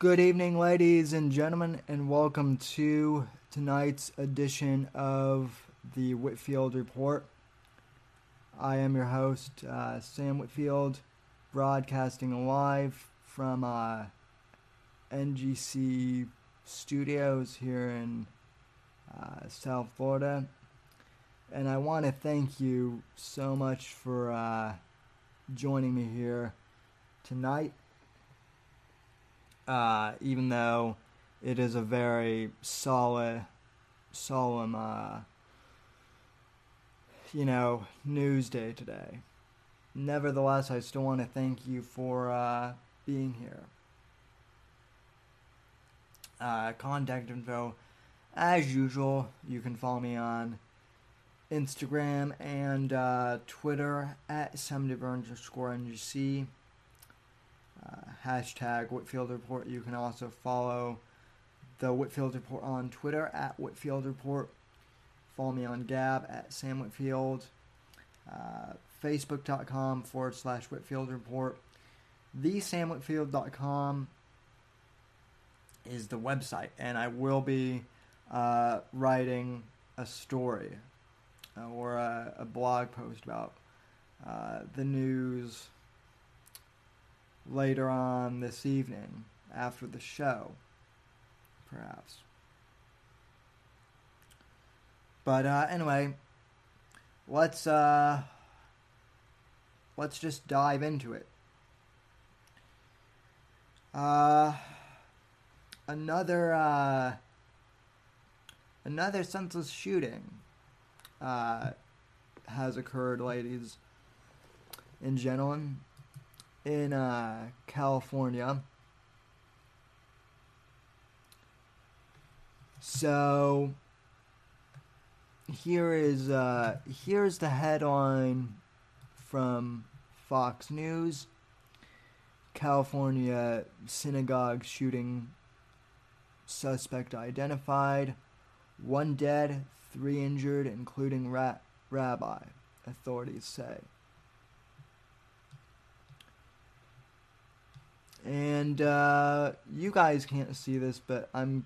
Good evening, ladies and gentlemen, and welcome to tonight's edition of the Whitfield Report. I am your host, uh, Sam Whitfield, broadcasting live from uh, NGC Studios here in uh, South Florida. And I want to thank you so much for uh, joining me here tonight uh, even though it is a very solid, solemn, uh, you know, news day today. Nevertheless, I still want to thank you for uh, being here. Uh, contact info, as usual, you can follow me on Instagram and uh, Twitter at 70 underscore NGC hashtag Whitfield Report. You can also follow the Whitfield Report on Twitter at Whitfield Report. Follow me on Gab at Sam Whitfield. Uh, Facebook.com forward slash Whitfield Report. TheSamWhitfield.com is the website, and I will be uh, writing a story uh, or a, a, blog post about uh, the news later on this evening after the show, perhaps. But uh, anyway, let's uh, let's just dive into it. Uh, another uh, another senseless shooting uh, has occurred, ladies and gentlemen in uh, California. So here is uh, here's the headline from Fox News. California synagogue shooting suspect identified. One dead, three injured, including ra- rabbi, authorities say. And uh, you guys can't see this, but I'm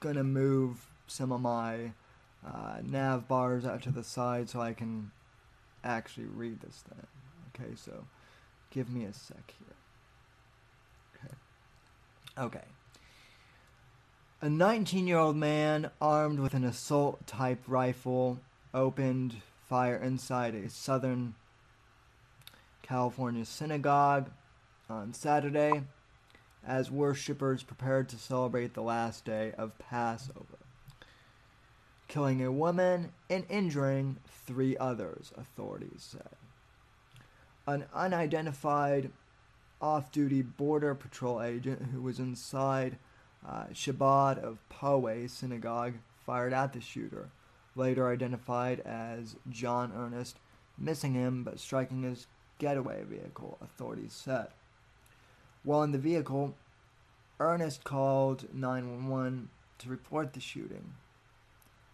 gonna move some of my uh, nav bars out to the side so I can actually read this thing. Okay, so give me a sec here. Okay. Okay. A 19 year old man armed with an assault type rifle opened fire inside a Southern California synagogue on Saturday as worshippers prepared to celebrate the last day of Passover, killing a woman and injuring three others, authorities said. An unidentified off duty Border Patrol agent who was inside uh, Chabad of Poway synagogue fired at the shooter, later identified as John Earnest, missing him but striking his getaway vehicle, authorities said. While in the vehicle, Earnest called 911 to report the shooting.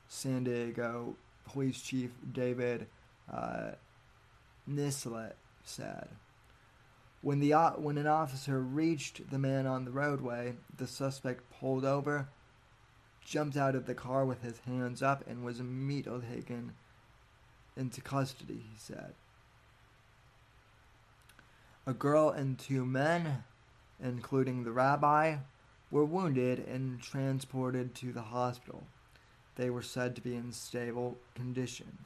San Diego Police Chief David uh, Nisleit said. When, the, when an officer reached the man on the roadway, the suspect pulled over, jumped out of the car with his hands up, and was immediately taken into custody, he said. A girl and two men including the rabbi, were wounded and transported to the hospital. They were said to be in stable condition.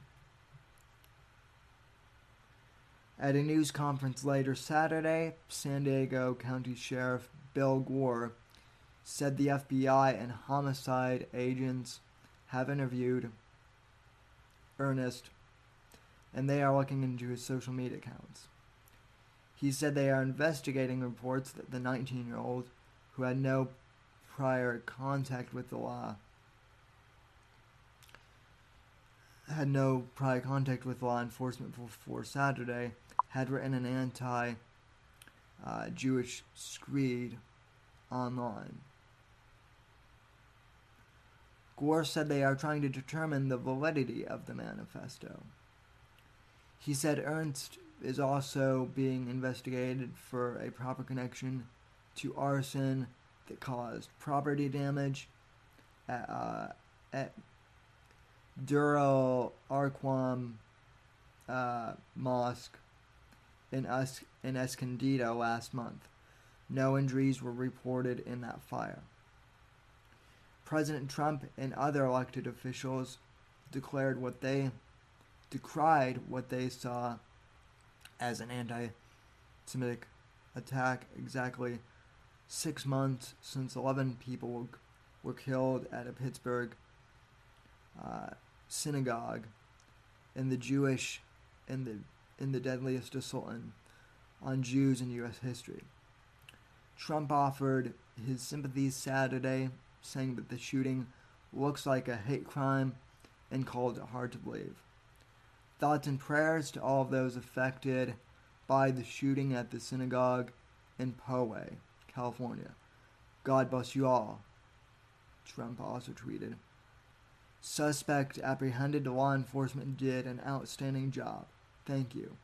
At a news conference later Saturday, San Diego County Sheriff Bill Gore said the FBI and homicide agents have interviewed Earnest and they are looking into his social media accounts. He said they are investigating reports that the 19 year old, who had no prior contact with the law, had no prior contact with law enforcement before Saturday, had written an anti uh, Jewish screed online. Gore said they are trying to determine the validity of the manifesto. He said Ernst is also being investigated for a proper connection to arson that caused property damage at, uh, at Darul Arqam uh, Mosque in, Us- in Escondido last month. No injuries were reported in that fire. President Trump and other elected officials declared what they decried what they saw as an anti Semitic attack exactly six months since 11 people were killed at a Pittsburgh uh, synagogue in the Jewish in the in the deadliest assault on, on Jews in U.S. history. Trump offered his sympathies Saturday, saying that the shooting looks like a hate crime and called it hard to believe. Thoughts and prayers to all of those affected by the shooting at the synagogue in Poway, California. God bless you all. Trump also tweeted. Suspect apprehended, law enforcement did an outstanding job. Thank you.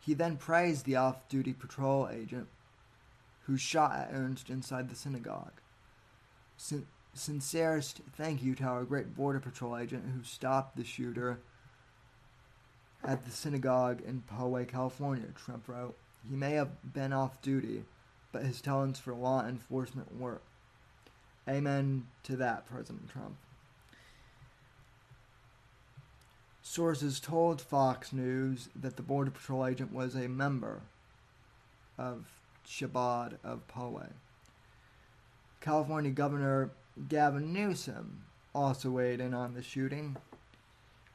He then praised the off duty patrol agent who shot at Ernst inside the synagogue. Sin- sincerest thank you to our great Border Patrol agent who stopped the shooter at the synagogue in Poway, California, Trump wrote. He may have been off duty, but his talents for law enforcement work. Amen to that, President Trump. Sources told Fox News that the Border Patrol agent was a member of Chabad of Poway. California Governor Gavin Newsom also weighed in on the shooting,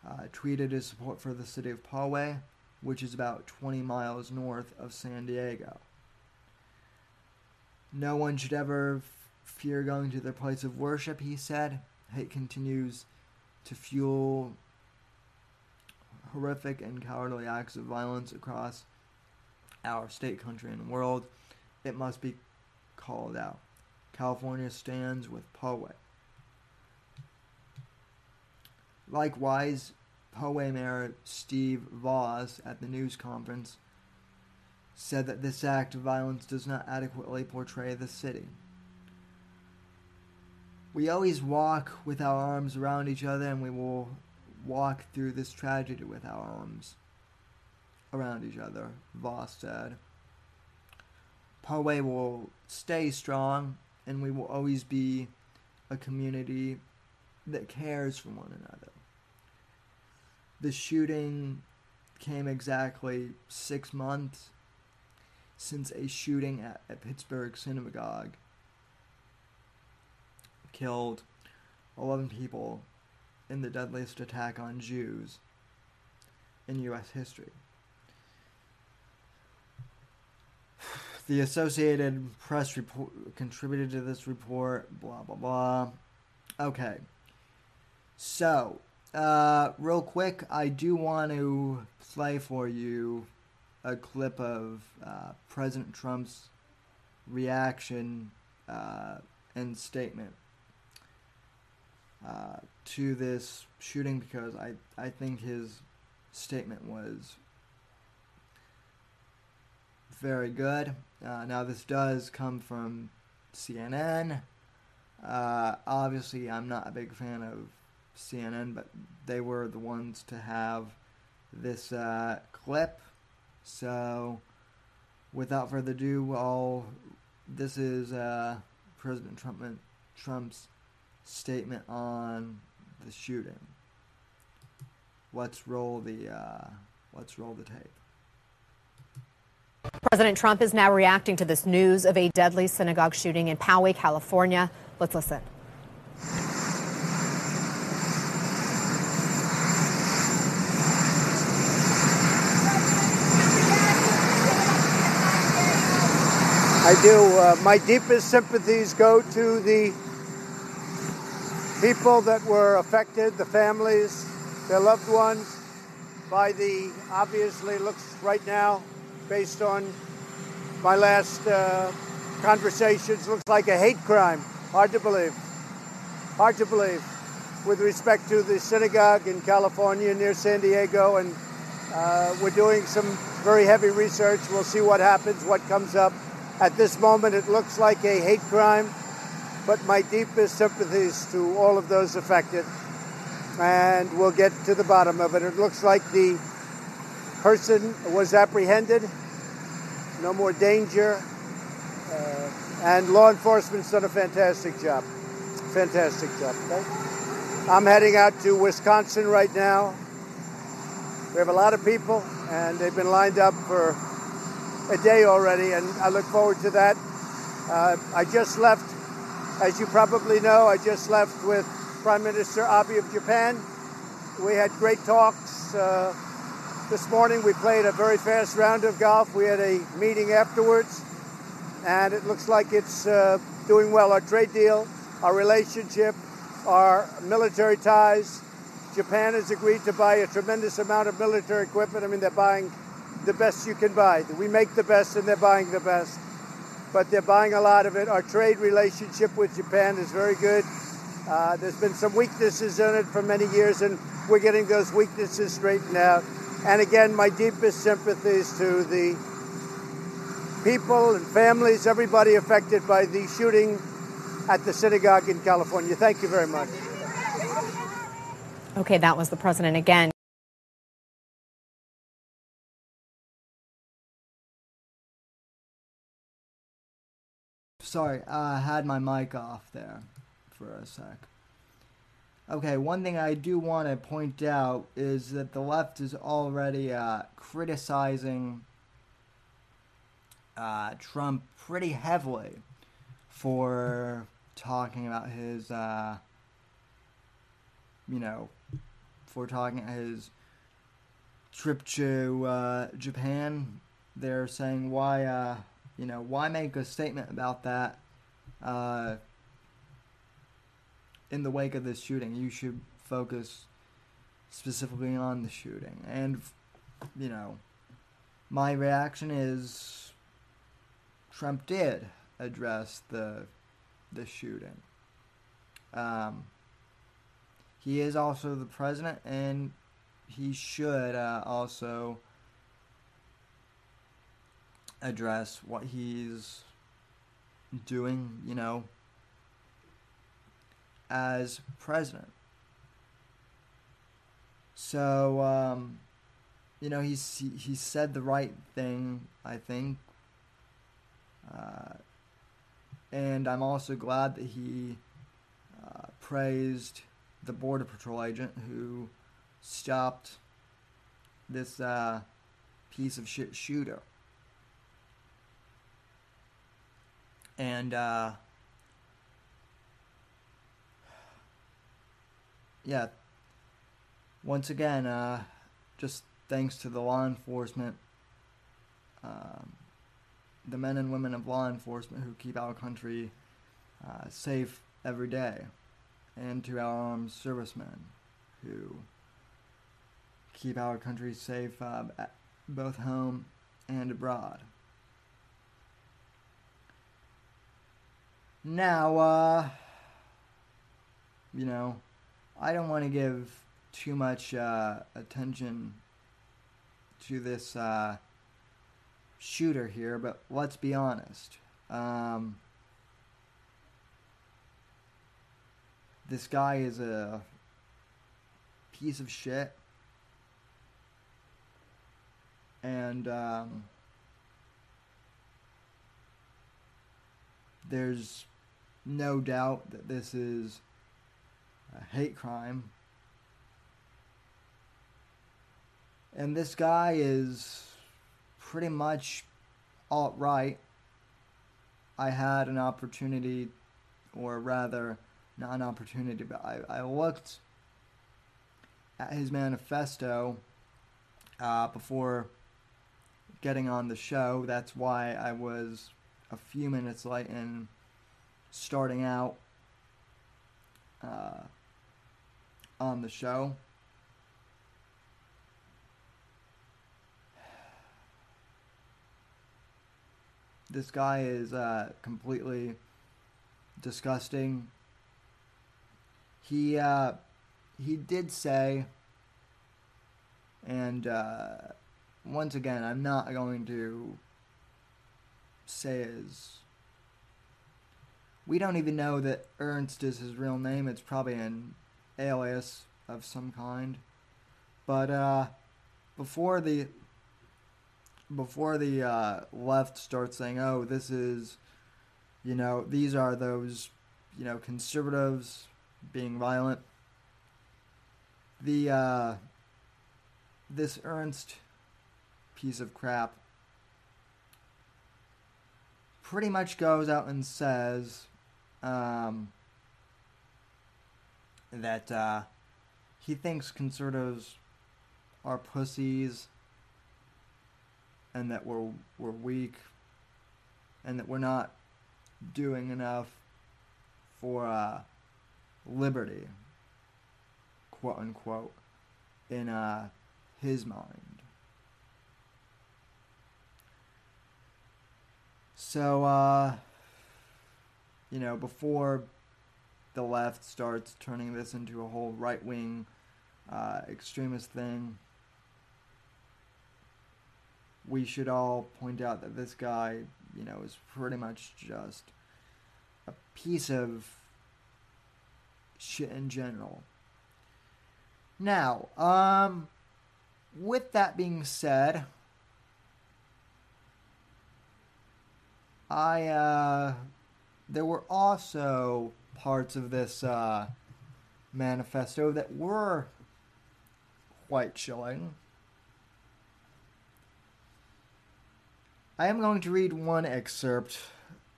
uh, tweeted his support for the city of Poway, which is about 20 miles north of San Diego. No one should ever fear going to their place of worship, he said. Hate continues to fuel horrific and cowardly acts of violence across our state, country, and world. It must be called out. California stands with Poway. Likewise, Poway Mayor Steve Vaus at the news conference said that this act of violence does not adequately portray the city. We always walk with our arms around each other, and we will walk through this tragedy with our arms around each other, Vaus said. Poway will stay strong, and we will always be a community that cares for one another. The shooting came exactly six months since a shooting at Pittsburgh synagogue killed 11 people in the deadliest attack on Jews in U.S. history. The Associated Press report contributed to this report. Blah blah blah. Okay. So, uh, real quick, I do want to play for you a clip of uh, President Trump's reaction uh, and statement uh, to this shooting because I, I think his statement was very good. Uh, now, this does come from CNN. Uh, obviously, I'm not a big fan of CNN, but they were the ones to have this uh, clip. So, without further ado, all this is uh, President Trump, Trump's statement on the shooting. Let's roll the uh, let's roll the tape. President Trump is now reacting to this news of a deadly synagogue shooting in Poway, California. Let's listen. I do. Uh, my deepest sympathies go to the people that were affected, the families, their loved ones, by the obviously looks right now, based on my last uh, conversations, looks like a hate crime. Hard to believe. Hard to believe. With respect to the synagogue in California near San Diego, and uh, we're doing some very heavy research. We'll see what happens, what comes up. At this moment, it looks like a hate crime, but my deepest sympathies to all of those affected. And we'll get to the bottom of it. It looks like the person was apprehended, no more danger, uh, and law enforcement's done a fantastic job. Fantastic job. Okay? I'm heading out to Wisconsin right now. We have a lot of people, and they've been lined up for a day already, and I look forward to that. Uh, I just left, as you probably know, I just left with Prime Minister Abe of Japan. We had great talks. Uh, this morning we played a very fast round of golf. We had a meeting afterwards, and it looks like it's uh, doing well. Our trade deal, our relationship, our military ties. Japan has agreed to buy a tremendous amount of military equipment. I mean, they're buying the best you can buy. We make the best, and they're buying the best. But they're buying a lot of it. Our trade relationship with Japan is very good. Uh, there's been some weaknesses in it for many years, and we're getting those weaknesses straightened out. And again, my deepest sympathies to the people and families, everybody affected by the shooting at the synagogue in California. Thank you very much. Okay, that was the president again. Sorry, I had my mic off there for a sec. Okay, one thing I do want to point out is that the left is already uh, criticizing uh, Trump pretty heavily for talking about his, uh, you know, for talking about his trip to uh, Japan. They're saying why, uh, you know, why make a statement about that uh, in the wake of this shooting? You should focus specifically on the shooting. And, you know, my reaction is Trump did address the the shooting. Um, he is also the president, and he should uh, also address what he's doing, you know, as president. So, um, you know, he's he, he said the right thing, I think. Uh, and I'm also glad that he uh, praised the Border Patrol agent who stopped this uh, piece of shit shooter. And, uh, yeah, once again, uh, just thanks to the law enforcement. Um, the men and women of law enforcement who keep our country uh, safe every day, and to our armed servicemen who keep our country safe uh, both home and abroad. Now, uh, you know, I don't want to give too much uh, attention to this uh, shooter here, but let's be honest. Um, this guy is a piece of shit. And um, there's no doubt that this is a hate crime. And this guy is pretty much alt right. I had an opportunity, or rather, not an opportunity, but I, I looked at his manifesto uh, before getting on the show. That's why I was a few minutes late in starting out uh, on the show. This guy is uh, completely disgusting. He uh, he did say, and uh, once again, I'm not going to say is we don't even know that Ernst is his real name. It's probably an alias of some kind. But uh, before the before the uh, left starts saying, "Oh, this is," you know, these are those, you know, conservatives being violent. The uh, this Ernst piece of crap pretty much goes out and says um, that uh, he thinks conservatives are pussies and that we're we're weak and that we're not doing enough for uh, liberty, quote unquote, in uh, his mind. So, uh, you know, before the left starts turning this into a whole right wing uh, extremist thing, we should all point out that this guy, you know, is pretty much just a piece of shit in general. Now, um, with that being said, I, uh, there were also parts of this, uh, manifesto that were quite chilling. I am going to read one excerpt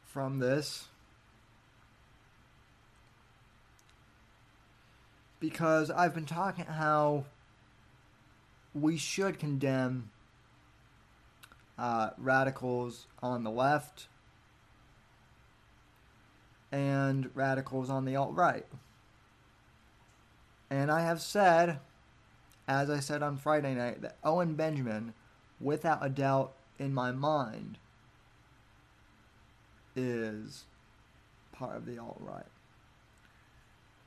from this because I've been talking how we should condemn uh, radicals on the left and radicals on the alt right. And I have said, as I said on Friday night, that Owen Benjamin, without a doubt, in my mind is part of the alt right.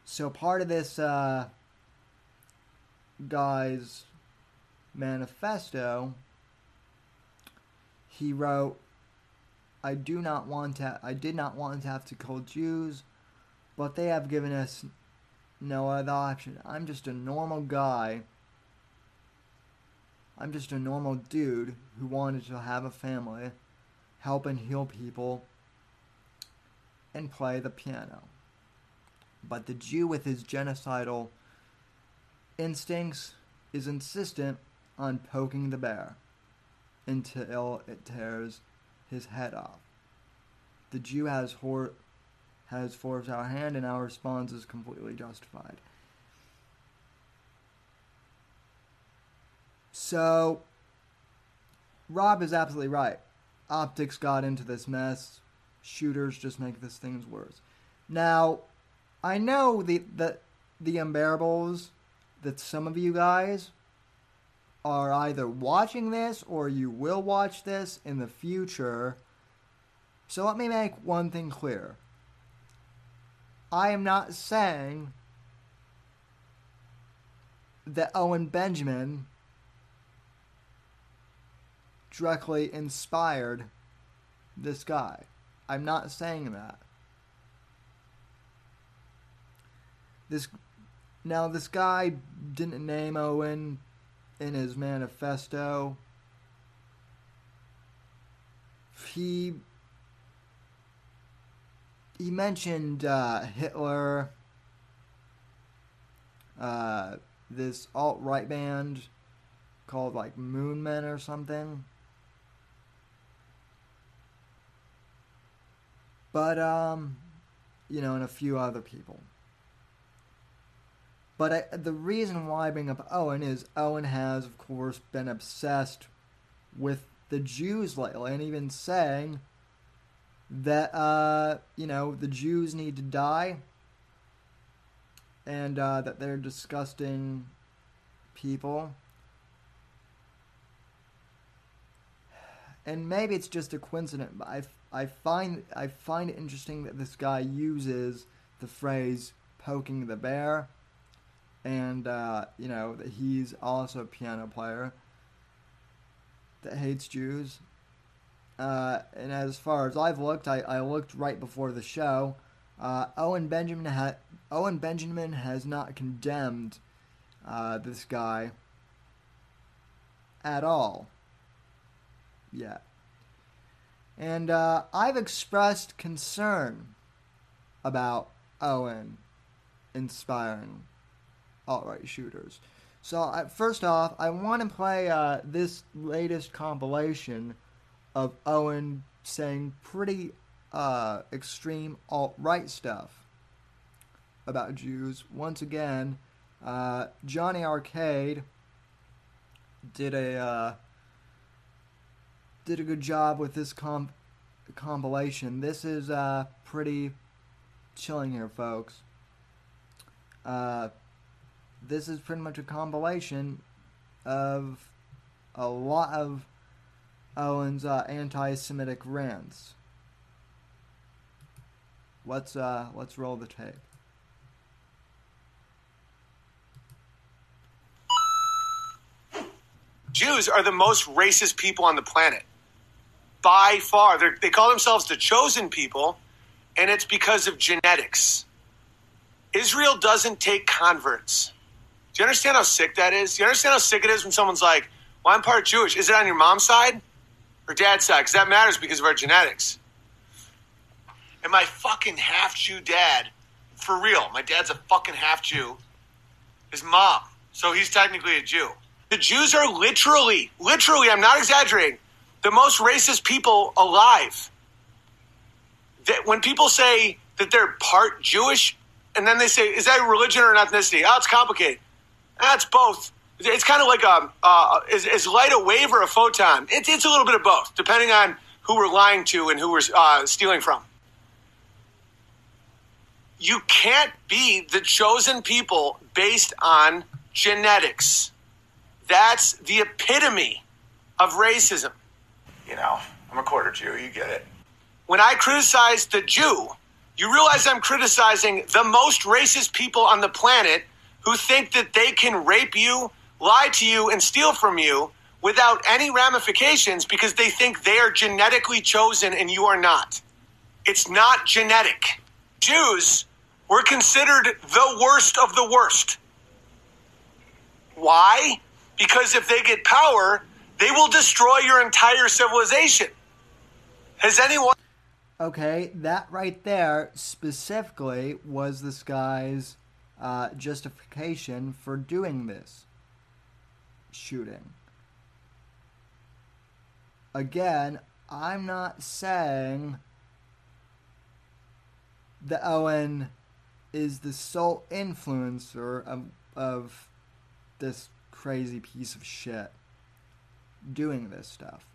So part of this uh, guy's manifesto, he wrote, "I do not want to. I did not want to have to kill Jews, but they have given us no other option. I'm just a normal guy." I'm just a normal dude who wanted to have a family, help and heal people, and play the piano. But the Jew, with his genocidal instincts, is insistent on poking the bear until it tears his head off. The Jew has, hor- has forced our hand, and our response is completely justified. So, Rob is absolutely right. Optics got into this mess. Shooters just make this things worse. Now, I know the the the unbearables that some of you guys are either watching this or you will watch this in the future. So let me make one thing clear. I am not saying that Owen Benjamin directly inspired this guy. I'm not saying that. This now this guy didn't name Owen in his manifesto. He he mentioned uh, Hitler, uh, this alt right band called like Moonmen or something. but um, you know, and a few other people. But I, the reason why I bring up Owen is Owen has, of course, been obsessed with the Jews lately, and even saying that uh, you know the Jews need to die, and uh, that they're disgusting people. And maybe it's just a coincidence, but I I find I find it interesting that this guy uses the phrase "poking the bear," and uh, you know that he's also a piano player that hates Jews. uh, and as far as I've looked, I, I looked right before the show. Uh, Owen Benjamin ha- Owen Benjamin has not condemned uh, this guy at all yet. And uh, I've expressed concern about Owen inspiring alt right shooters. So, first off, I want to play uh, this latest compilation of Owen saying pretty uh, extreme alt right stuff about Jews. Once again, uh, Johnny Arcade did a uh, did a good job with this comp- compilation. This is uh, pretty chilling here, folks. Uh, this is pretty much a compilation of a lot of Owen's uh, anti-Semitic rants. Let's uh, let's roll the tape. Jews are the most racist people on the planet. By far. They're, they call themselves the chosen people, and it's because of genetics. Israel doesn't take converts. Do you understand how sick that is? Do you understand how sick it is when someone's like, well, I'm part Jewish. Is it on your mom's side or dad's side? Because that matters because of our genetics. And my fucking half Jew dad, for real, my dad's a fucking half Jew. His mom, so he's technically a Jew. The Jews are literally, literally, I'm not exaggerating, the most racist people alive. That when people say that they're part Jewish, and then they say, is that a religion or an ethnicity? Oh, it's complicated. That's both. It's kind of like a, uh, is, is light a wave or a photon? It's, it's a little bit of both, depending on who we're lying to and who we're uh, stealing from. You can't be the chosen people based on genetics. That's the epitome of racism. You know, I'm a quarter Jew, you get it. When I criticize the Jew, you realize I'm criticizing the most racist people on the planet who think that they can rape you, lie to you, and steal from you without any ramifications because they think they are genetically chosen and you are not. It's not genetic. Jews were considered the worst of the worst. Why? Because if they get power, they will destroy your entire civilization. Has anyone. Okay, that right there specifically was this guy's uh, justification for doing this shooting. Again, I'm not saying that Owen is the sole influencer of, of this crazy piece of shit doing this stuff.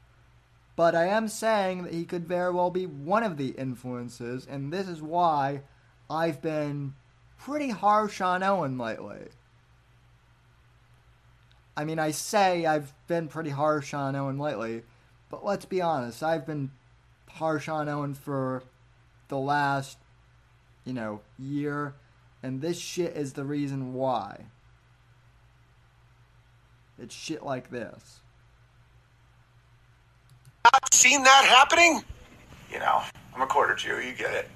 But I am saying that he could very well be one of the influences, and this is why I've been pretty harsh on Owen lately. I mean, I say I've been pretty harsh on Owen lately, but let's be honest, I've been harsh on Owen for the last, you know, year, and this shit is the reason why. It's shit like this. Not seen that happening? You know, I'm a quarter Jew, you get it.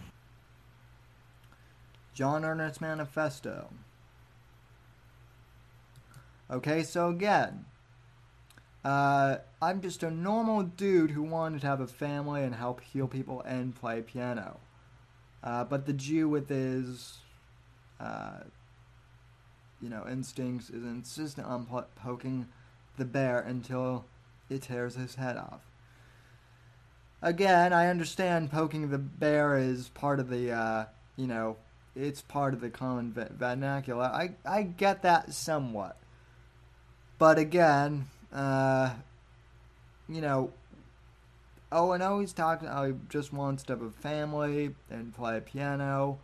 John Earnest Manifesto. Okay, so again, uh, I'm just a normal dude who wanted to have a family and help heal people and play piano. Uh, but the Jew with his, uh, you know, instincts is insistent on po- poking the bear until it tears his head off. Again, I understand poking the bear is part of the, uh, you know, it's part of the common vernacular. I, I get that somewhat. But again, uh, you know, oh, and always talking how he just wants to have a family and play piano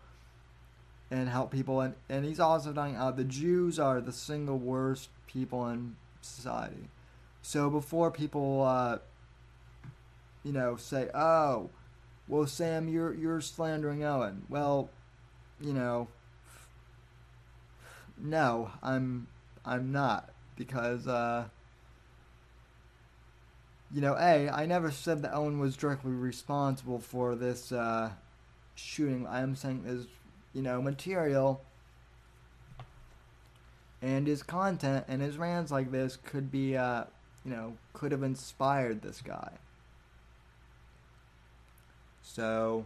and help people. And, and he's also talking how the Jews are the single worst people in society. So before people, uh, you know, say, oh, well, Sam, you're, you're slandering Owen. Well, you know, no, I'm I'm not because uh, you know, A, I never said that Owen was directly responsible for this uh, shooting. I am saying is, you know, material and his content and his rants like this could be, uh, you know, could have inspired this guy. So,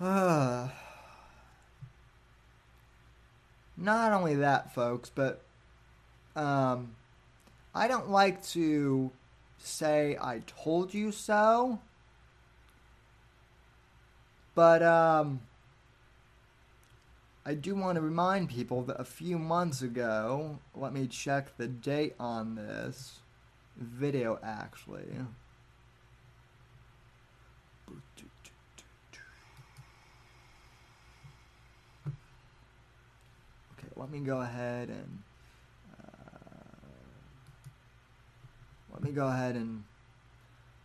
not only that, folks, but um, I don't like to say I told you so, but um, I do want to remind people that a few months ago, let me check the date on this video actually. Okay, let me go ahead and uh, let me go ahead and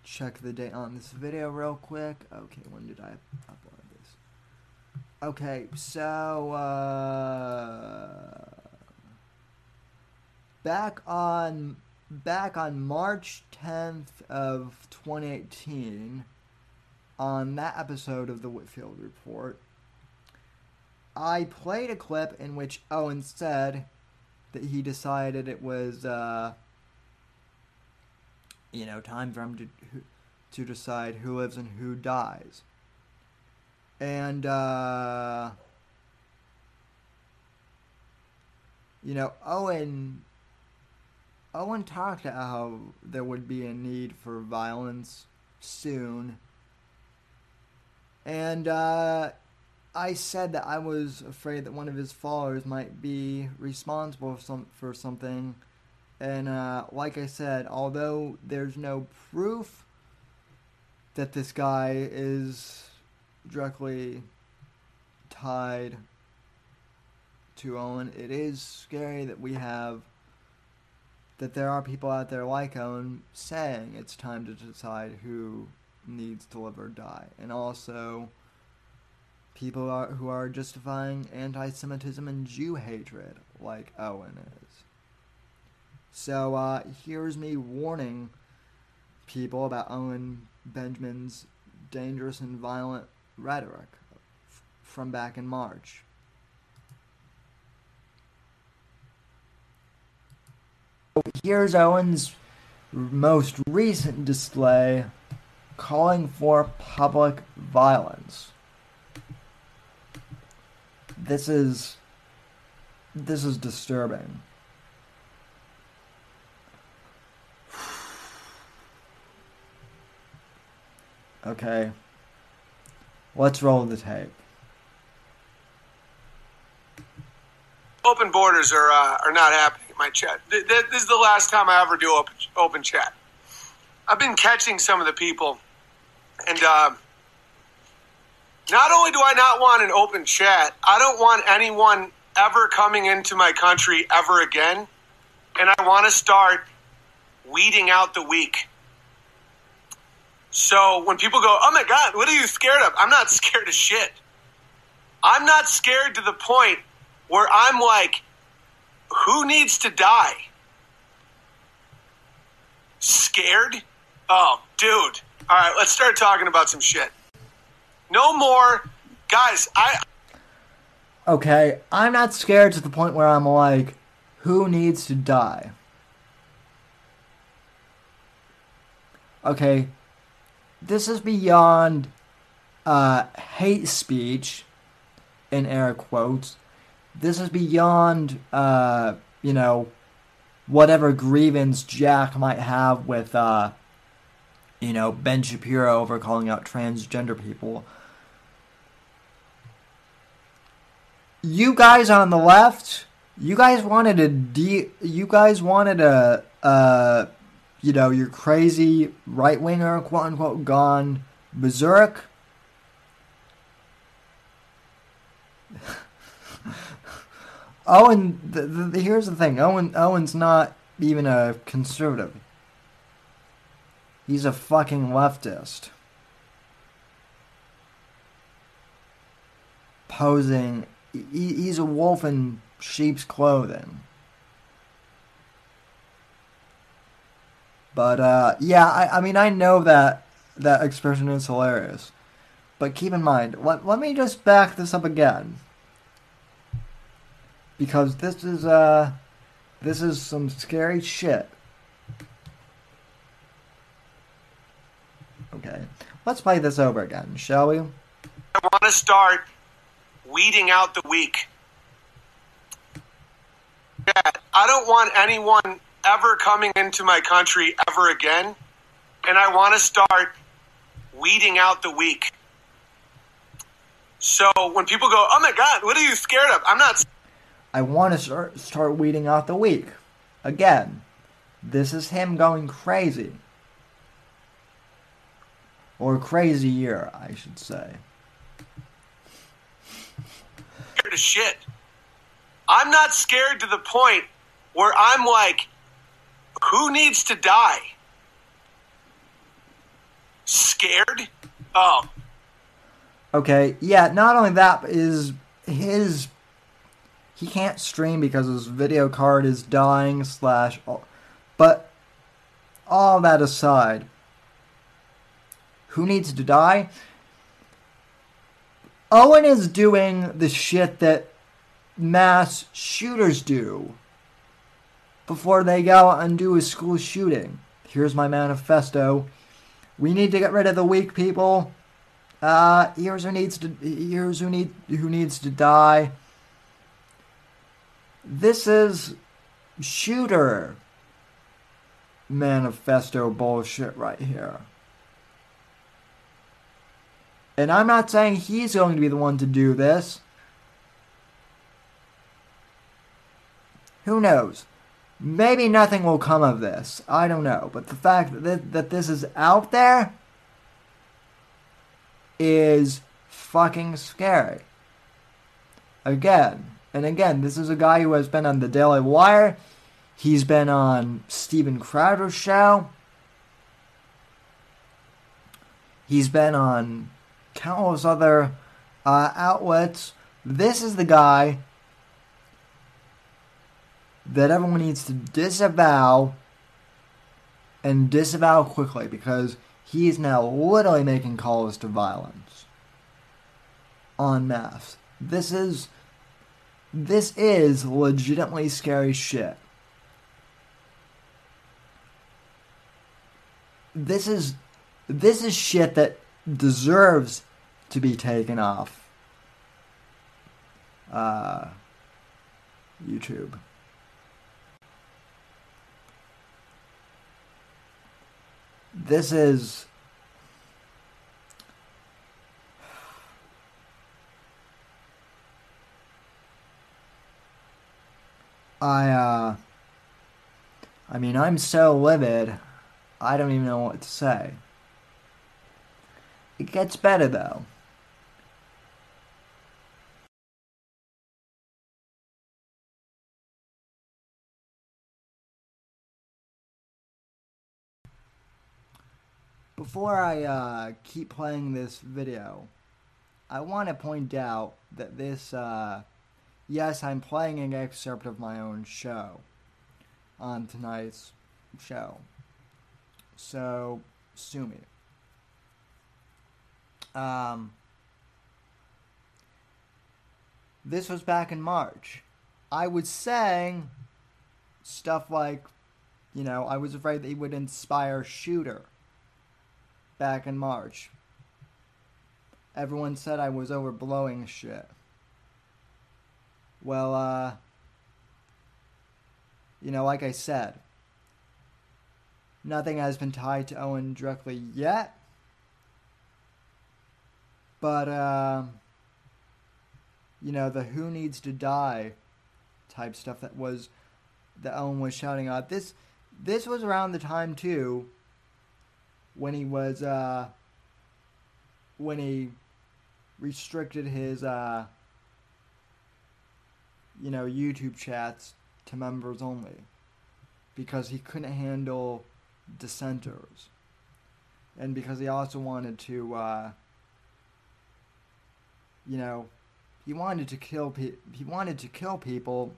check the date on this video real quick. Okay, when did I upload this? Okay, so uh, back on back on March 10th of 2018 on that episode of the Whitfield Report, I played a clip in which Owen said that he decided it was, uh, you know, time for him to to decide who lives and who dies. And uh, you know, Owen Owen talked about how there would be a need for violence soon. And uh, I said that I was afraid that one of his followers might be responsible for, some, for something. And uh, like I said, although there's no proof that this guy is directly tied to Owen, it is scary that we have that there are people out there like Owen saying it's time to decide who needs to live or die, and also people are, who are justifying anti-Semitism and Jew hatred like Owen is. So uh, here's me warning people about Owen Benjamin's dangerous and violent rhetoric from back in March. Here's Owen's most recent display calling for public violence. This is this is disturbing. Okay. Let's roll the tape. Open borders are uh, are not happening in my chat. Th- th- this is the last time I ever do open open chat. I've been catching some of the people, and uh, not only do I not want an open chat, I don't want anyone ever coming into my country ever again, and I want to start weeding out the weak. So when people go, "Oh my God, what are you scared of?" I'm not scared of shit. I'm not scared to the point where I'm like, who needs to die? Scared? Oh, dude. All right, let's start talking about some shit. No more. Guys, I. Okay, I'm not scared to the point where I'm like, who needs to die? Okay, this is beyond uh, hate speech, in air quotes this is beyond, uh, you know, whatever grievance Jack might have with, uh, you know, Ben Shapiro over calling out transgender people. You guys on the left, you guys wanted a de- you guys wanted a, uh, you know, your crazy right winger, quote unquote, gone berserk. Owen, the, the, here's the thing. Owen, Owen's not even a conservative. He's a fucking leftist. Posing, he's a wolf in sheep's clothing. But uh, yeah, I, I mean, I know that that expression is hilarious. But keep in mind, let, let me just back this up again. Because this is uh this is some scary shit. Okay. Let's play this over again, shall we? I want to start weeding out the weak. I don't want anyone ever coming into my country ever again. And I want to start weeding out the weak. So when people go, oh my God, what are you scared of? I'm not. I want to start, start weeding out the weak. Again, this is him going crazy. Or crazier, I should say. Scared of shit. I'm not scared to the point where I'm like, who needs to die? Scared? Oh, Okay, yeah, not only that, but is his he can't stream because his video card is dying slash but all that aside who needs to die owen is doing the shit that mass shooters do before they go and do a school shooting. Here's my manifesto. We need to get rid of the weak people. Uh here's who needs to here's who need who needs to die. This is shooter manifesto bullshit right here. And I'm not saying he's going to be the one to do this. Who knows? Maybe nothing will come of this. I don't know. But the fact that, that this is out there is fucking scary. Again, and again, this is a guy who has been on the Daily Wire. He's been on Steven Crowder's show. He's been on countless other uh, outlets. This is the guy that everyone needs to disavow and disavow quickly because he is now literally making calls to violence on mass. This is this is legitimately scary shit. This is this is shit that deserves to be taken off uh, YouTube. This is I uh I mean I'm so livid I don't even know what to say. It gets better though. Before I uh, keep playing this video, I want to point out that this, uh, yes, I'm playing an excerpt of my own show on tonight's show. So, sue me. Um, this was back in March. I was saying stuff like, you know, I was afraid that he would inspire Shooter back in March. Everyone said I was overblowing shit. Well, uh, you know, like I said, nothing has been tied to Owen directly yet. But, uh, you know, the who needs to die type stuff that was, that Owen was shouting out. This, this was around the time, too, when he was, uh, when he restricted his, uh, you know, YouTube chats to members only because he couldn't handle dissenters. And because he also wanted to, uh, you know, he wanted to kill pe- he wanted to kill people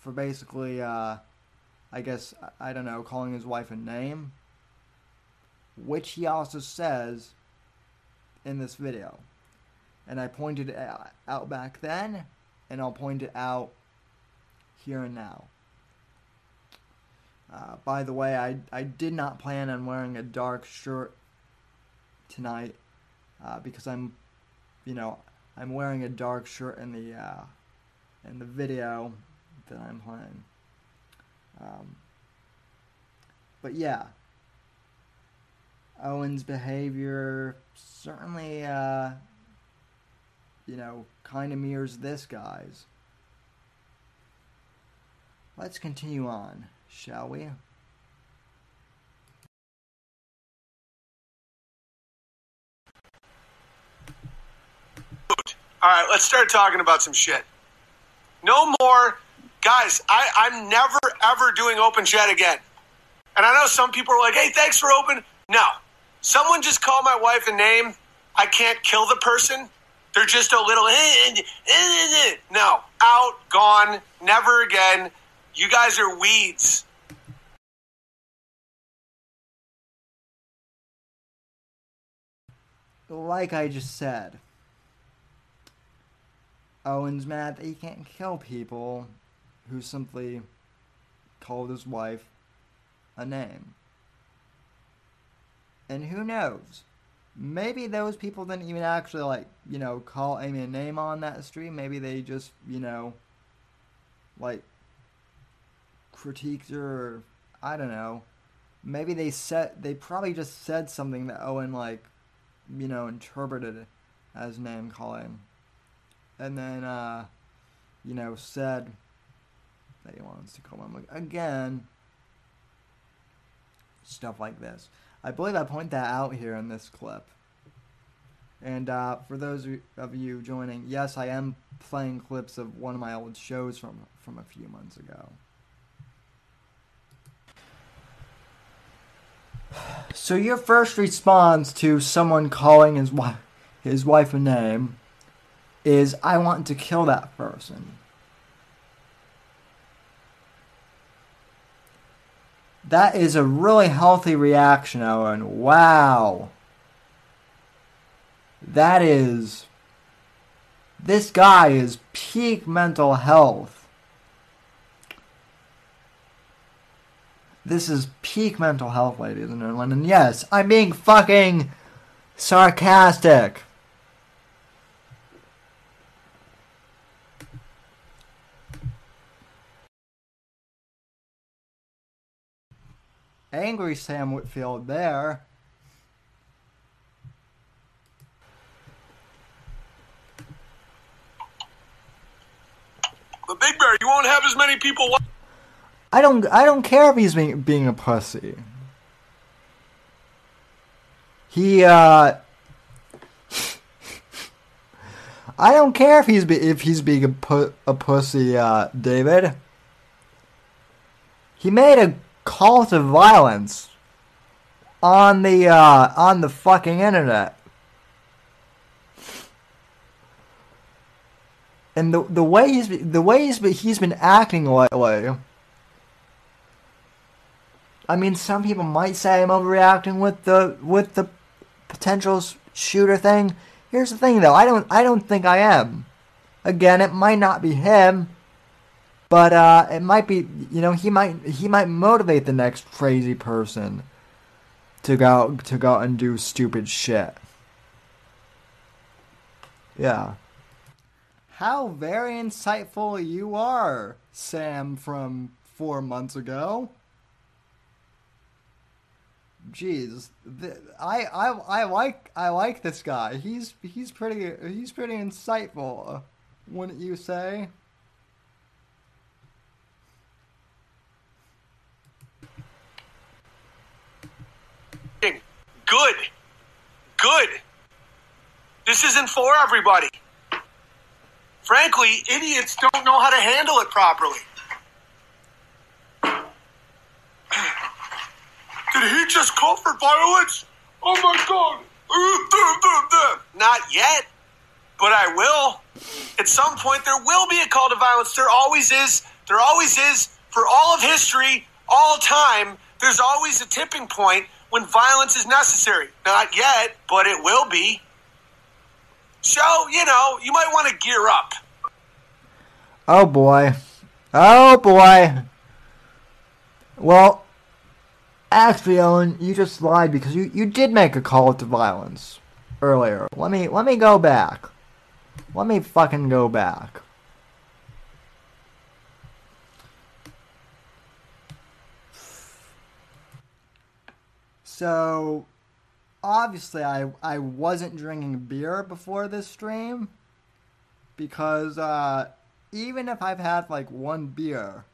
for basically uh, I guess, I don't know, calling his wife a name, which he also says in this video. And I pointed it out back then, and I'll point it out here and now. Uh, by the way, I, I did not plan on wearing a dark shirt tonight uh, because I'm, you know, I'm wearing a dark shirt in the uh, in the video that I'm playing. Um, but yeah, Owen's behavior certainly, uh, you know, kind of mirrors this guy's. Let's continue on, shall we? All right, let's start talking about some shit. No more, guys. I, I'm never ever doing open chat again. And I know some people are like, "Hey, thanks for open." No, someone just called my wife a name. I can't kill the person. They're just a little. No, out, gone, never again. You guys are weeds. Like I just said, Owen's mad that he can't kill people who simply called his wife a name. And who knows? Maybe those people didn't even actually, like, you know, call Amy a name on that stream. Maybe they just, you know, like, critiqued her, or I don't know. Maybe they said, they probably just said something that Owen, like, you know, interpreted as name calling and then uh, you know said that he wants to call him again. Stuff like this. I believe I point that out here in this clip. And uh, for those of you joining, yes, I am playing clips of one of my old shows from from a few months ago. So your first response to someone calling his wife his wife a name is I want to kill that person. That is a really healthy reaction, Owen. Wow. That is. This guy is peak mental health. This is peak mental health, ladies and gentlemen. And yes, I'm being fucking sarcastic. Angry Sam Whitfield there. The Big Bear, you won't have as many people. I don't. I don't care if he's being being a pussy. He. uh... I don't care if he's be, if he's being a, pu- a pussy, uh, David. He made a call to violence on the uh, on the fucking internet. And the the way he's the way he's been, he's been acting lately. I mean, some people might say I'm overreacting with the with the potential shooter thing. Here's the thing, though. I don't I don't think I am. Again, it might not be him. But uh, it might be, you know, he might he might motivate the next crazy person to go to go and do stupid shit. Yeah. How very insightful you are, Sam from four months ago. Jeez, th- I, I I like I like this guy. He's he's pretty he's pretty insightful, wouldn't you say? Good. Good. This isn't for everybody. Frankly, idiots don't know how to handle it properly. Did he just call for violence? Oh my god. Not yet, but I will. At some point, there will be a call to violence. There always is. There always is. For all of history, all time, there's always a tipping point when violence is necessary. Not yet, but it will be. So, you know, you might want to gear up. Oh boy. Oh boy. Well, actually, Owen, you just lied because you, you did make a call to violence earlier. Let me let me go back. Let me fucking go back. So, obviously, I I wasn't drinking beer before this stream because uh, even if I've had like one beer,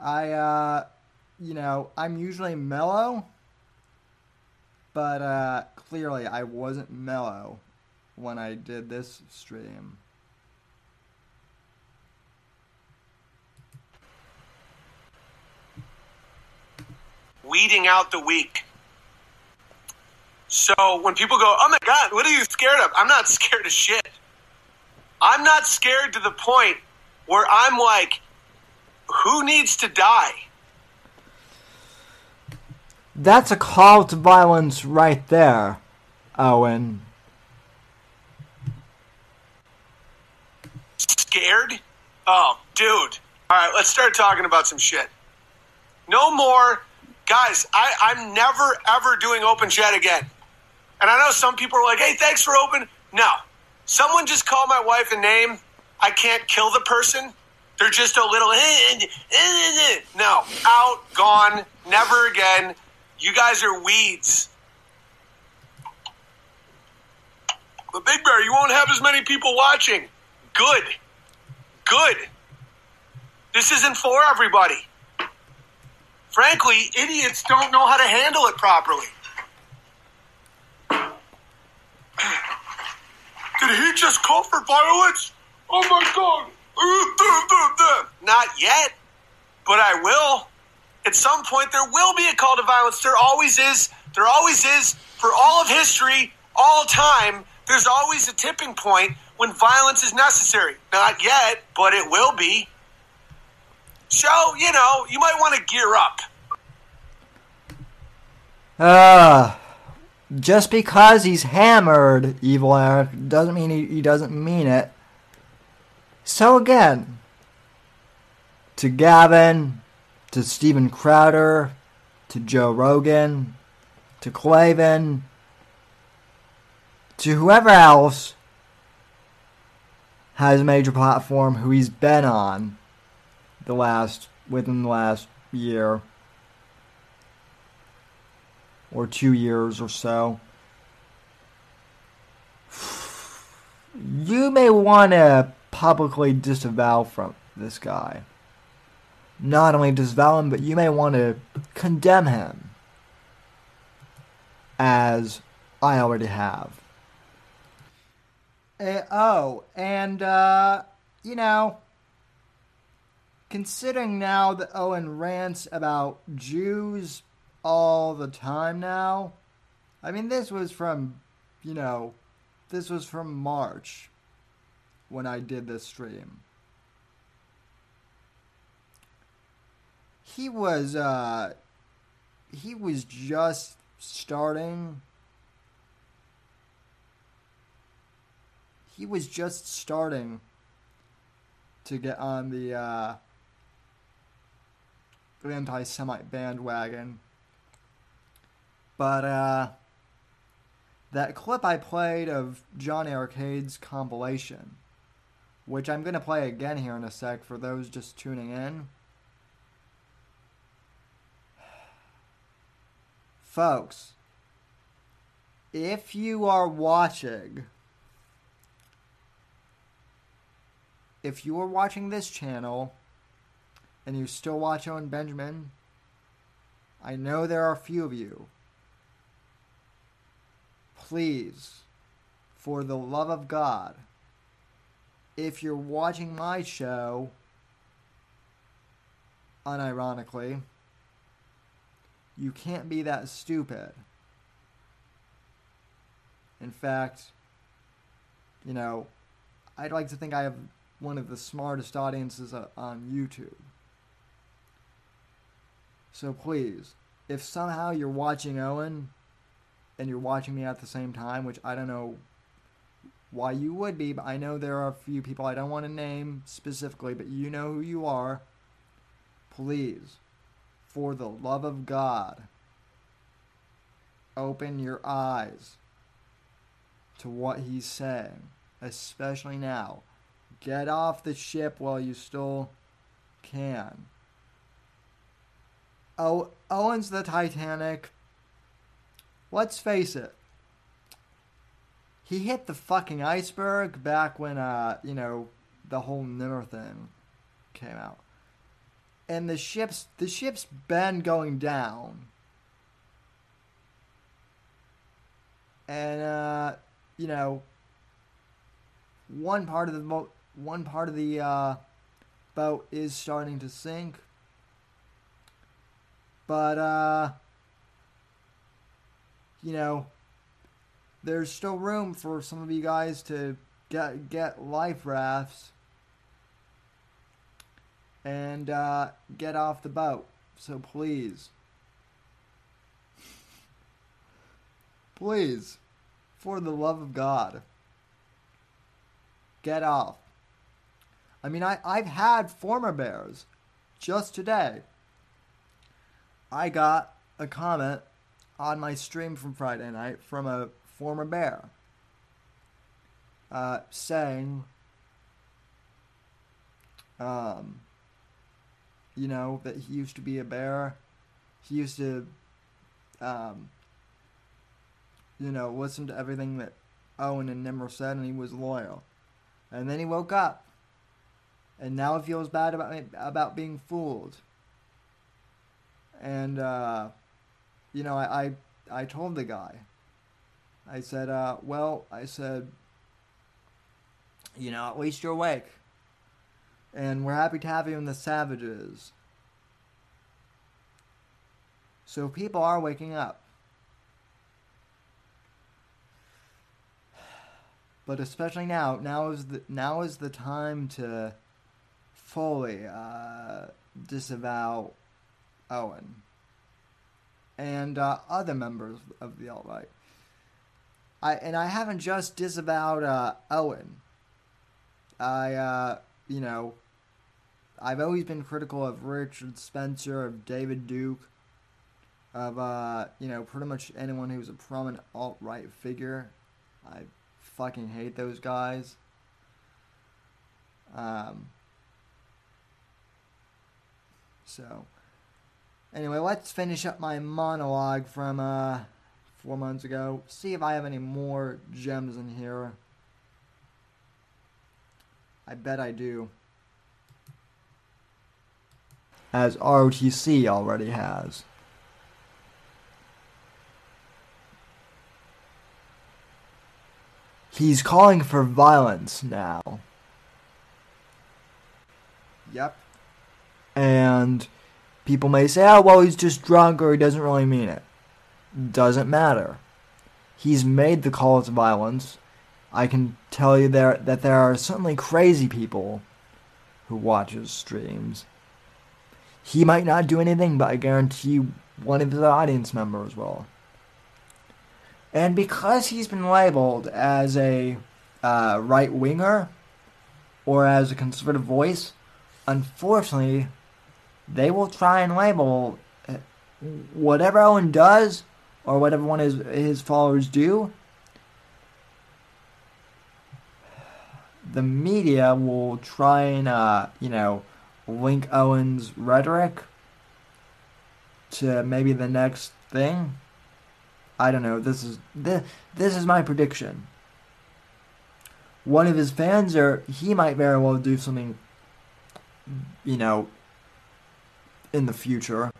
I uh, you know I'm usually mellow, but uh, clearly I wasn't mellow when I did this stream. Weeding out the weak. So when people go, oh my God, what are you scared of? I'm not scared of shit. I'm not scared to the point where I'm like, who needs to die? That's a call to violence right there, Owen. Scared? Oh, dude. All right, let's start talking about some shit. No more guys, I, I'm never ever doing open chat again. And I know some people are like, hey, thanks for open. No. Someone just called my wife a name. I can't kill the person. They're just a little eh, eh, eh, no, out, gone, never again. You guys are weeds. But Big Bear, you won't have as many people watching. Good. Good. This isn't for everybody. Frankly, idiots don't know how to handle it properly. Did he just call for violence? Oh my god! Not yet, but I will. At some point, there will be a call to violence. There always is. There always is. For all of history, all time, there's always a tipping point when violence is necessary. Not yet, but it will be. So, you know, you might want to gear up. Uh, just because he's hammered, Evil Eric, doesn't mean he, he doesn't mean it. So again, to Gavin, to Steven Crowder, to Joe Rogan, to Klavan, to whoever else has a major platform who he's been on the last within the last year or two years or so. You may want to publicly disavow from this guy. Not only disavow him, but you may want to condemn him. As I already have. Uh, oh, and, uh, you know, considering now that Owen rants about Jews all the time now. I mean, this was from, you know, this was from March when I did this stream. He was, uh, he was just starting. He was just starting to get on the, uh, anti Semite bandwagon. But uh, that clip I played of Johnny Arcade's compilation, which I'm going to play again here in a sec for those just tuning in. Folks, if you are watching, if you are watching this channel and you still watch Owen Benjamin, I know there are a few of you please, for the love of God, if you're watching my show, unironically, you can't be that stupid. In fact, you know, I'd like to think I have one of the smartest audiences on YouTube. So please, if somehow you're watching Owen and you're watching me at the same time, which I don't know why you would be, but I know there are a few people I don't want to name specifically, but you know who you are. Please, for the love of God, open your eyes to what he's saying, especially now. Get off the ship while you still can. Oh, Owen's the Titanic. Let's face it. He hit the fucking iceberg back when, uh, you know, the whole Nimmer thing came out. And the ship's the ship's been going down. And uh, you know, one part of the boat, one part of the uh, boat is starting to sink. But uh, you know, there's still room for some of you guys to get get life rafts and uh, get off the boat. So please, please, for the love of God, get off. I mean, I, I've had former bears just today. I got a comment on my stream from Friday night from a former bear uh, saying, um, you know, that he used to be a bear. He used to, um, you know, listen to everything that Owen and Nimmer said, and he was loyal. And then he woke up, and now he feels bad about about being fooled. And uh, you know, I, I I told the guy. I said, uh, well, I said, you know, at least you're awake. And we're happy to have you in the Savages. So people are waking up. But especially now, now is the now is the time to fully uh, disavow Owen and uh, other members of the alt right. I and I haven't just disavowed uh, Owen. I uh, you know, I've always been critical of Richard Spencer, of David Duke, of uh, you know, pretty much anyone who's a prominent alt right figure. I fucking hate those guys. Um. So, anyway, let's finish up my monologue from uh four months ago. See if I have any more gems in here. I bet I do. As ROTC already has. He's calling for violence now. Yep. And people may say, oh, well, he's just drunk or he doesn't really mean it doesn't matter. He's made the call to violence. I can tell you there that there are certainly crazy people who watch his streams. He might not do anything, but I guarantee one of his audience members will. And because he's been labeled as a uh, right winger or as a conservative voice, unfortunately, they will try and label uh, whatever Owen does or whatever one of his, his followers do, the media will try and, uh, you know, link Owen's rhetoric to maybe the next thing. I don't know. This is this, this is my prediction. One of his fans, or he might very well do something, you know, in the future.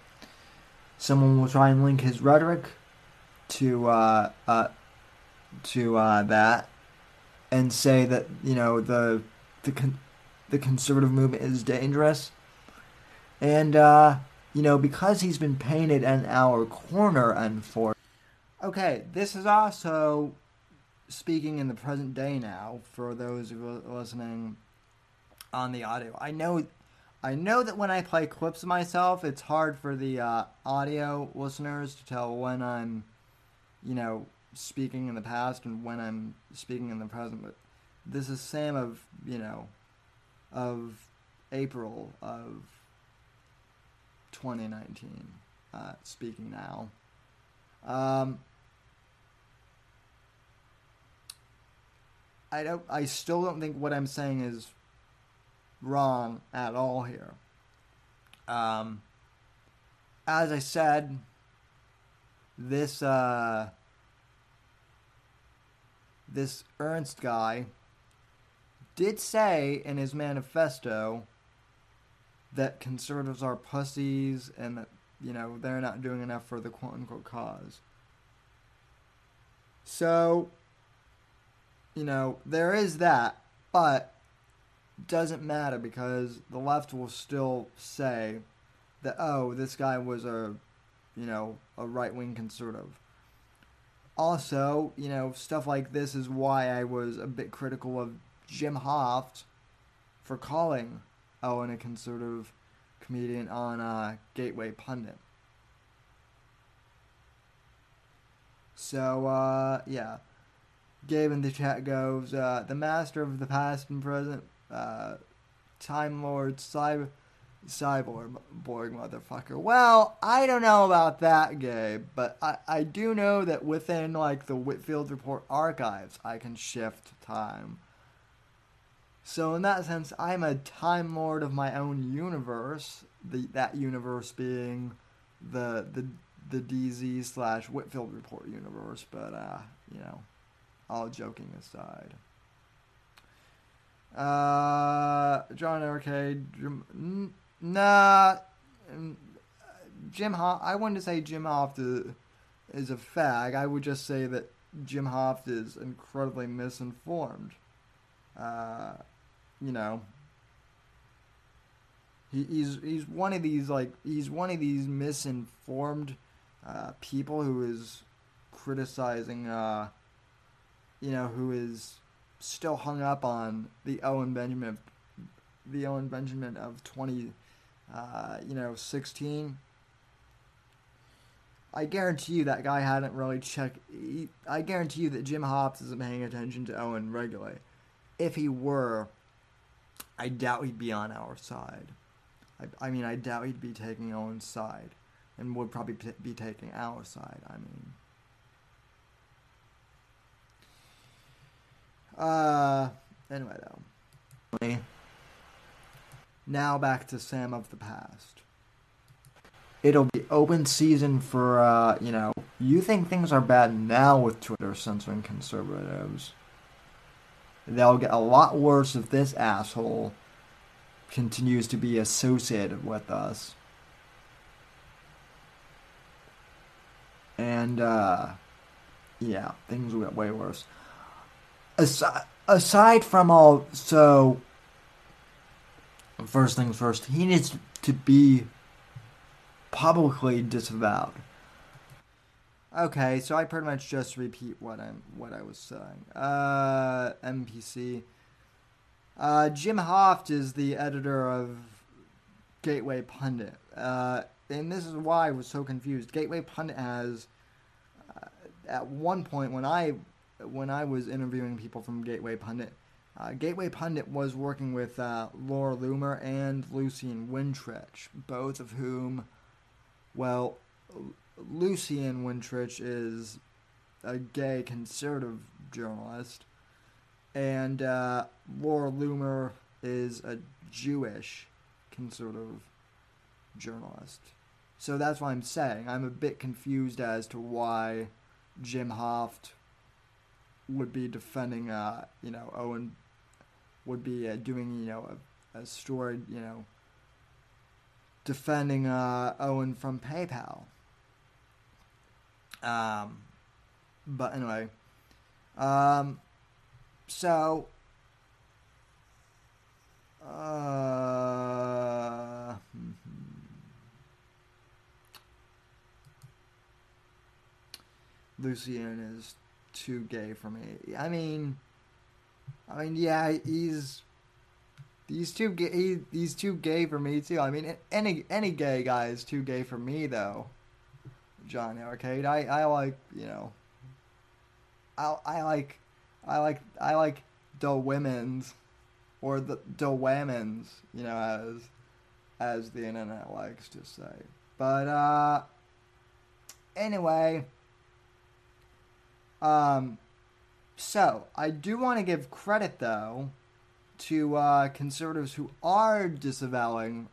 Someone will try and link his rhetoric to uh, uh, to uh, that and say that you know the the con- the conservative movement is dangerous, and uh, you know because he's been painted in our corner, unfortunately. Okay, this is also speaking in the present day now for those who are listening on the audio. I know, I know that when I play clips of myself, it's hard for the uh, audio listeners to tell when I'm, you know, speaking in the past and when I'm speaking in the present. But this is Sam of, you know, of April of 2019 uh, speaking now. Um, I don't. I still don't think what I'm saying is wrong at all here. Um, as I said, this uh, this Earnest guy did say in his manifesto that conservatives are pussies and that you know they're not doing enough for the quote unquote cause. So, you know, there is that, but doesn't matter because the left will still say that oh, this guy was a you know, a right wing conservative. Also, you know, stuff like this is why I was a bit critical of Jim Hoft for calling Owen a conservative comedian on uh, Gateway Pundit. So, uh, yeah. Gabe in the chat goes, uh, the master of the past and present, uh, Time Lord, Cyber, Cyborg, Borg motherfucker. Well, I don't know about that, Gabe, but I, I do know that within, like, the Whitfield Report archives, I can shift time. So in that sense, I'm a Time Lord of my own universe. The that universe being the the the DZ slash Whitfield Report universe. But uh, you know, all joking aside. Uh, John Arcade, nah, Jim Hoft. I wanted to say Jim Hoft is, a fag. I would just say that Jim Hoft is incredibly misinformed. Uh, you know, he, he's he's one of these like he's one of these misinformed uh, people who is criticizing, uh, you know, who is still hung up on the Owen Benjamin, the Owen Benjamin of twenty, uh, you know, sixteen. I guarantee you that guy hadn't really checked. He, I guarantee you that Jim Hoft isn't paying attention to Owen regularly. If he were, I doubt he'd be on our side. I, I mean, I doubt he'd be taking Owen's side, and would probably be taking our side. I mean, uh, anyway though. Now back to Sam of the past. It'll be open season for, uh, you know, you think things are bad now with Twitter censoring conservatives. They'll get a lot worse if this asshole continues to be associated with us. And, uh, yeah, things will get way worse. Aside, aside from all, so, first things first, he needs to be publicly disavowed. Okay, so I pretty much just repeat what I'm what I was saying. Uh, MPC. Uh, Jim Hoft is the editor of Gateway Pundit, uh, and this is why I was so confused. Gateway Pundit has, uh, at one point when I when I was interviewing people from Gateway Pundit, uh, Gateway Pundit was working with uh, Laura Loomer and Lucian Wintrich, both of whom, well, Lucian Wintrich is a gay conservative journalist, and uh, Laura Loomer is a Jewish conservative journalist. So that's what I'm saying. I'm a bit confused as to why Jim Hoft would be defending, uh, you know, Owen would be uh, doing, you know, a, a story, you know, defending uh, Owen from PayPal. Um, but anyway, um, so uh, Lucian is too gay for me. I mean, I mean, yeah, he's he's too gay, He's too gay for me too. I mean, any any gay guy is too gay for me though. John Arcade, I I like you know. I I like, I like I like the women's, or the the women's, you know, as as the internet likes to say. But uh, anyway. Um, so I do want to give credit though to uh, conservatives who are disavowing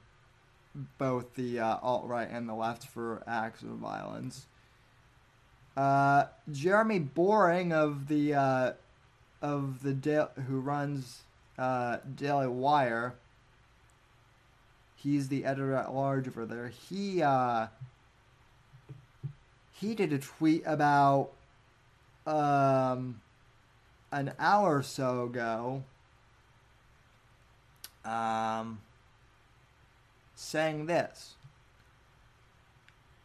both the uh, alt right and the left for acts of violence. Uh, Jeremy Boring of the uh, of the da- who runs uh, Daily Wire. He's the editor at large over there. He uh, he did a tweet about um, an hour or so ago um, saying this.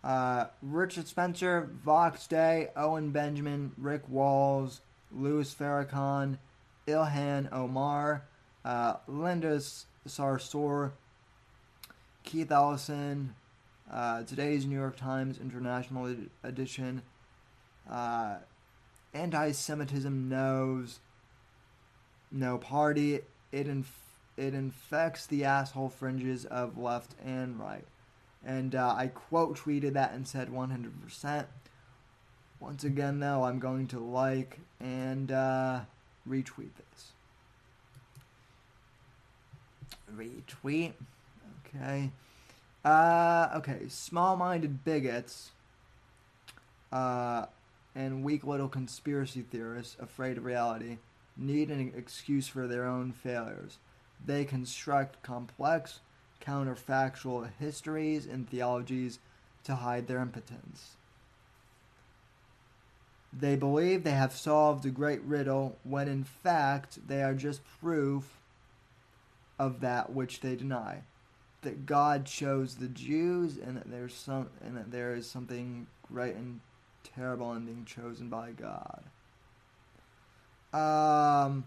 Uh, Richard Spencer, Vox Day, Owen Benjamin, Rick Walls, Louis Farrakhan, Ilhan Omar, uh, Linda Sarsour, Keith Ellison, uh, today's New York Times International ed- Edition, uh, Anti Semitism knows no party. It inf- it infects the asshole fringes of left and right. And uh, I quote tweeted that and said 100%. Once again, though, I'm going to like and uh, retweet this. Retweet. Okay. Uh, okay. Small minded bigots uh, and weak little conspiracy theorists afraid of reality need an excuse for their own failures. They construct complex, counterfactual histories and theologies to hide their impotence. They believe they have solved a great riddle when in fact they are just proof of that which they deny. That God chose the Jews and that there's some and that there is something great and terrible in being chosen by God. Um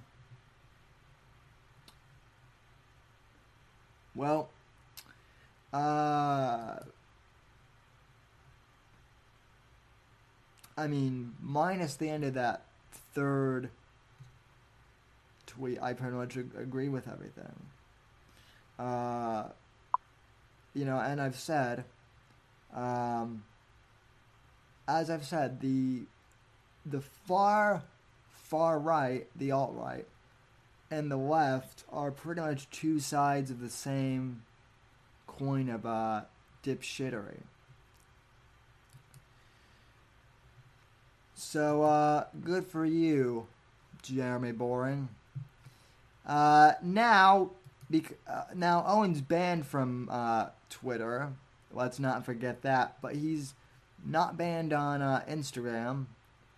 Well, uh, I mean, minus the end of that third tweet, I pretty much agree with everything. Uh, you know, and I've said, um, as I've said, the the far far right, the alt right, and the left are pretty much two sides of the same coin of uh, dipshittery. So, uh, good for you, Jeremy Boring. Uh, now, bec- uh, now Owen's banned from uh, Twitter. Let's not forget that. But he's not banned on uh, Instagram,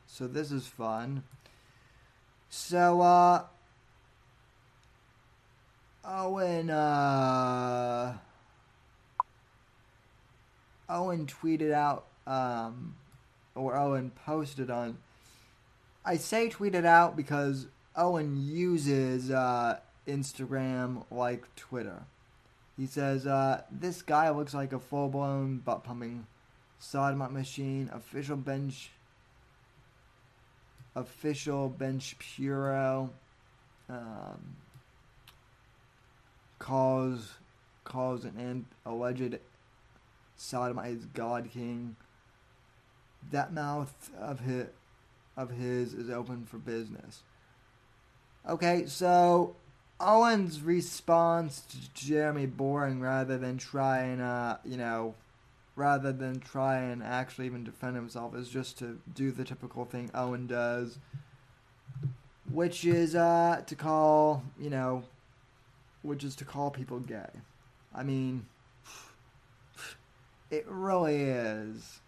so this is fun. So, uh, Owen, uh, Owen tweeted out, um, or Owen posted on. I say tweeted out because Owen uses uh, Instagram like Twitter. He says, uh, This guy looks like a full blown butt pumping sodomite machine, official bench, official bench puro. Um, calls calls an alleged sodomite God King. That mouth of his of his is open for business. Okay, so Owen's response to Jeremy Boring rather than try and uh, you know rather than try and actually even defend himself is just to do the typical thing Owen does which is uh, to call, you know, which is to call people gay. I mean, it really is.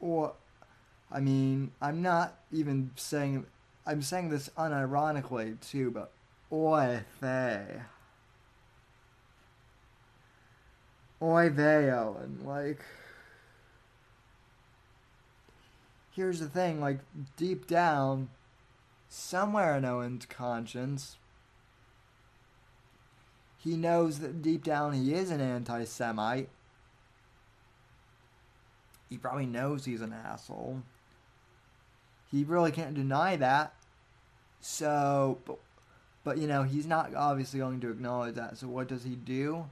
Or, I mean, I'm not even saying, I'm saying this unironically too, but oy vey. Oy vey, Owen. Like, here's the thing like, deep down, somewhere in Owen's conscience, he knows that deep down he is an anti Semite. He probably knows he's an asshole. He really can't deny that. So, but, but you know, he's not obviously going to acknowledge that. So, what does he do?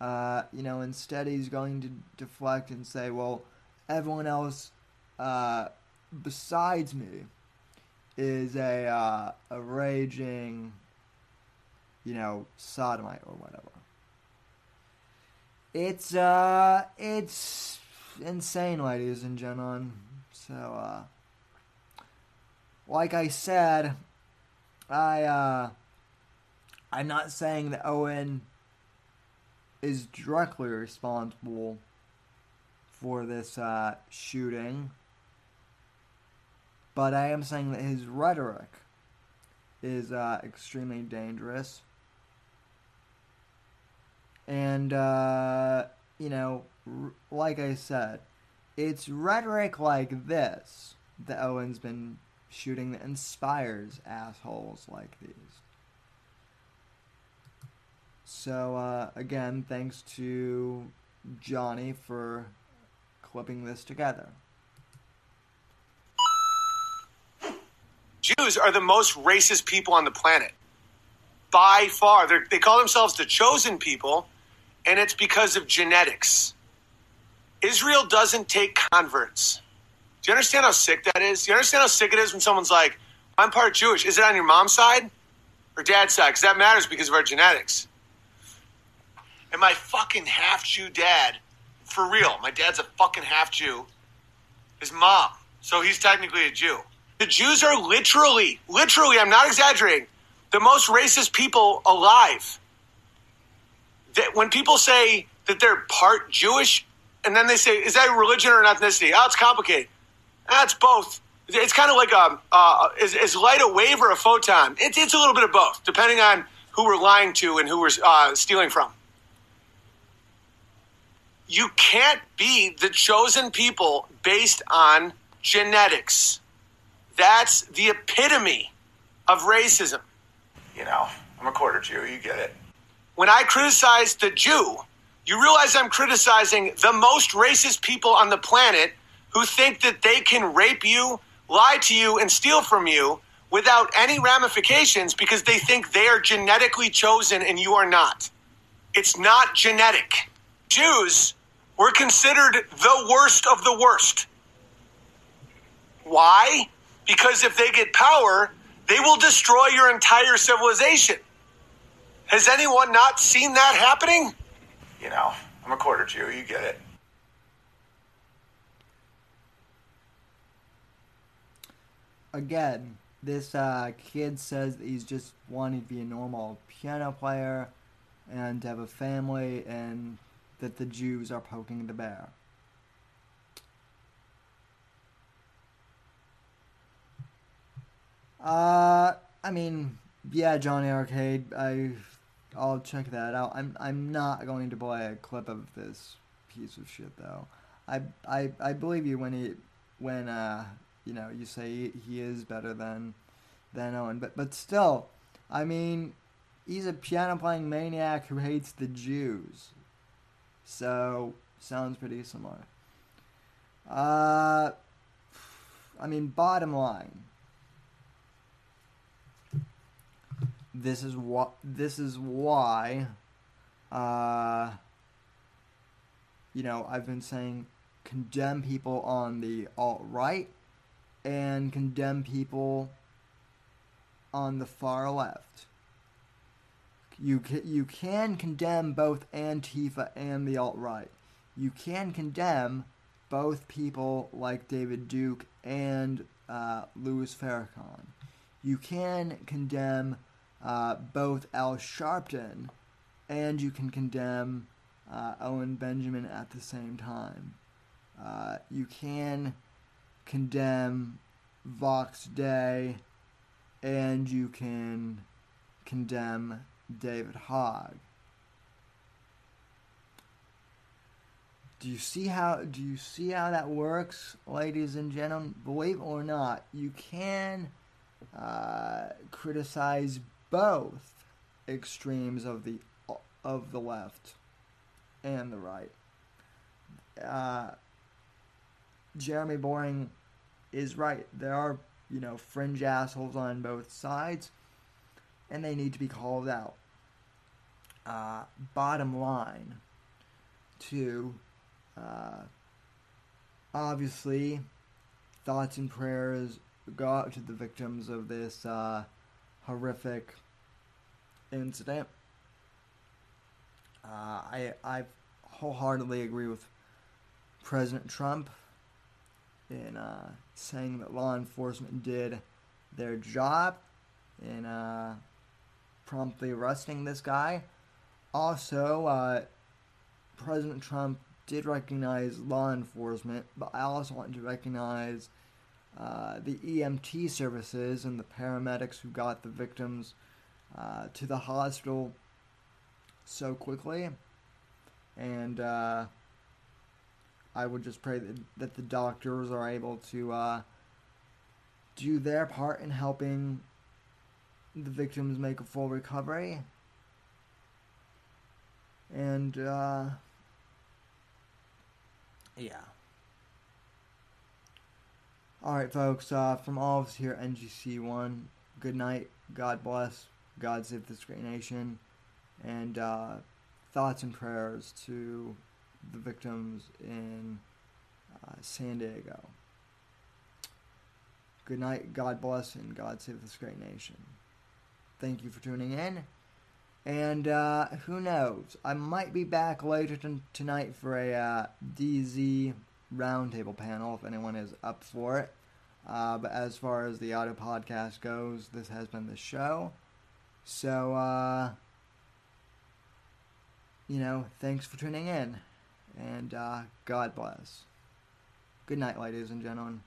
Uh, you know, instead, he's going to deflect and say, well, everyone else uh, besides me is a, uh, a raging you know, sodomite or whatever. It's uh it's insane, ladies and gentlemen. So uh like I said, I uh I'm not saying that Owen is directly responsible for this uh, shooting, but I am saying that his rhetoric is uh, extremely dangerous. And, uh, you know, r- like I said, it's rhetoric like this that Owen's been shooting that inspires assholes like these. So, uh, again, thanks to Johnny for clipping this together. Jews are the most racist people on the planet. By far. They're, they call themselves the chosen people and it's because of genetics. Israel doesn't take converts. You understand how sick that is? Do you understand how sick it is when someone's like, I'm part Jewish? Is it on your mom's side or dad's side? Because that matters because of our genetics. And my fucking half Jew dad, for real, my dad's a fucking half Jew, his mom. So he's technically a Jew. The Jews are literally, literally, I'm not exaggerating, the most racist people alive that when people say that they're part Jewish, and then they say, is that a religion or an ethnicity? Oh, it's complicated. That's both. It's kind of like a, uh, is, is light a wave or a photon? It's, it's a little bit of both, depending on who we're lying to and who we're uh, stealing from. You can't be the chosen people based on genetics. That's the epitome of racism. You know, I'm a quarter Jew, you get it when I criticize the Jew, you realize I'm criticizing the most racist people on the planet who think that they can rape you, lie to you, and steal from you without any ramifications because they think they are genetically chosen and you are not. It's not genetic. Jews were considered the worst of the worst. Why? Because if they get power, they will destroy your entire civilization. Has anyone not seen that happening? You know, I'm a quarter Jew, you get it. Again, this uh, kid says that he's just wanting to be a normal piano player and to have a family and that the Jews are poking the bear. Uh, I mean, yeah, Johnny Arcade, I I'll check that out. I'm I'm not going to play a clip of this piece of shit though. I I I believe you when he when uh you know you say he, is better than than Owen, but but still, I mean, he's a piano playing maniac who hates the Jews. So sounds pretty similar. Uh, I mean, bottom line this is what this is why uh, you know I've been saying condemn people on the alt right and condemn people on the far left. You can, you can condemn both Antifa and the alt right. You can condemn both people like David Duke and uh, Louis Farrakhan. You can condemn uh, both Al Sharpton and you can condemn uh, Owen Benjamin at the same time. Uh, you can condemn Vox Day and you can condemn David Hogg. Do you see how do you see how that works, ladies and gentlemen? Believe it or not, you can uh, criticize both extremes of the of the left and the right. Uh, Jeremy Boring is right. There are you know fringe assholes on both sides, and they need to be called out. Uh, bottom line, to uh, obviously, thoughts and prayers go out to the victims of this uh, horrific incident. Uh, I I wholeheartedly agree with President Trump in uh, saying that law enforcement did their job in uh, promptly arresting this guy. Also, uh, President Trump did recognize law enforcement, but I also want to recognize uh, the EMT services and the paramedics who got the victims uh, to the hospital so quickly. And uh, I would just pray that, that the doctors are able to uh, do their part in helping the victims make a full recovery. And, uh, yeah. Alright, folks, uh, from all of us here at NGC1, good night, God bless, God save this great nation, and uh, thoughts and prayers to the victims in uh, San Diego. Good night, God bless, and God save this great nation. Thank you for tuning in. And uh, who knows? I might be back later t- tonight for a uh, DZ roundtable panel if anyone is up for it. Uh, but as far as the auto podcast goes, this has been the show. So, uh, you know, thanks for tuning in. And uh, God bless. Good night, ladies and gentlemen.